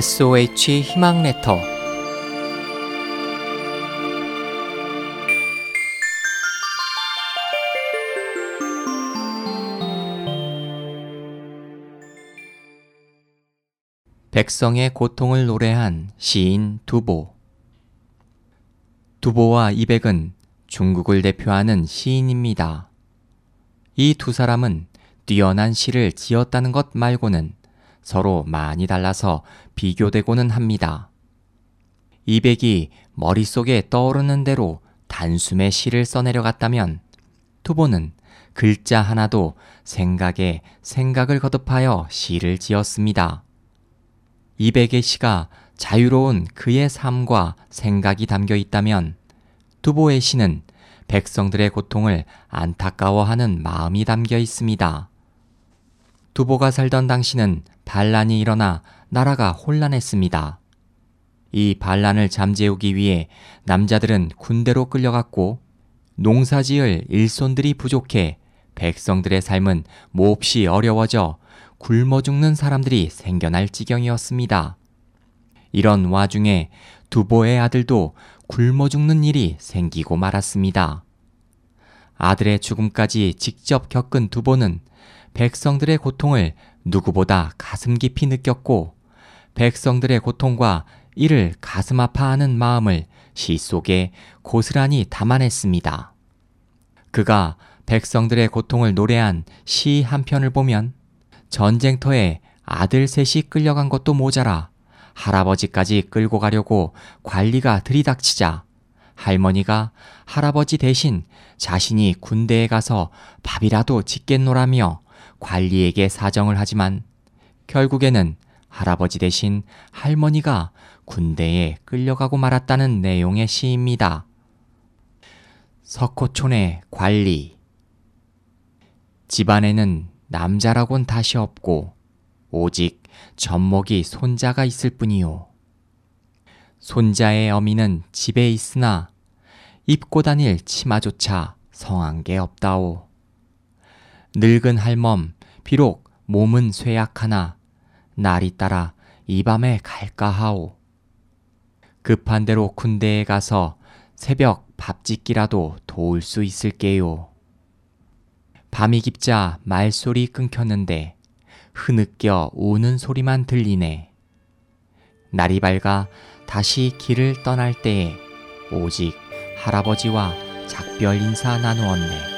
SOH 희망 레터 백성의 고통을 노래한 시인 두보 두보와 이백은 중국을 대표하는 시인입니다. 이 두 사람은 뛰어난 시를 지었다는 것 말고는 서로 많이 달라서 비교되고는 합니다. 이백이 머릿속에 떠오르는 대로 단숨에 시를 써내려갔다면 투보는 글자 하나도 생각에 생각을 거듭하여 시를 지었습니다. 이백의 시가 자유로운 그의 삶과 생각이 담겨 있다면 두보의 시는 백성들의 고통을 안타까워하는 마음이 담겨 있습니다. 두보가 살던 당시는 반란이 일어나 나라가 혼란했습니다. 이 반란을 잠재우기 위해 남자들은 군대로 끌려갔고 농사 지을 일손들이 부족해 백성들의 삶은 몹시 어려워져 굶어 죽는 사람들이 생겨날 지경이었습니다. 이런 와중에 두보의 아들도 굶어 죽는 일이 생기고 말았습니다. 아들의 죽음까지 직접 겪은 두보는 백성들의 고통을 누구보다 가슴 깊이 느꼈고 백성들의 고통과 이를 가슴 아파하는 마음을 시 속에 고스란히 담아냈습니다. 그가 백성들의 고통을 노래한 시 한 편을 보면 전쟁터에 아들 셋이 끌려간 것도 모자라 할아버지까지 끌고 가려고 관리가 들이닥치자 할머니가 할아버지 대신 자신이 군대에 가서 밥이라도 짓겠노라며 관리에게 사정을 하지만 결국에는 할아버지 대신 할머니가 군대에 끌려가고 말았다는 내용의 시입니다. 석호촌의 관리 집안에는 남자라곤 다시 없고 오직 젖먹이 손자가 있을 뿐이요. 손자의 어미는 집에 있으나 입고 다닐 치마조차 성한 게 없다오. 늙은 할멈, 비록 몸은 쇠약하나 날이 따라 이 밤에 갈까 하오. 급한 대로 군대에 가서 새벽 밥 짓기라도 도울 수 있을게요. 밤이 깊자 말소리 끊겼는데 흐느껴 우는 소리만 들리네. 날이 밝아 다시 길을 떠날 때에 오직 할아버지와 작별 인사 나누었네.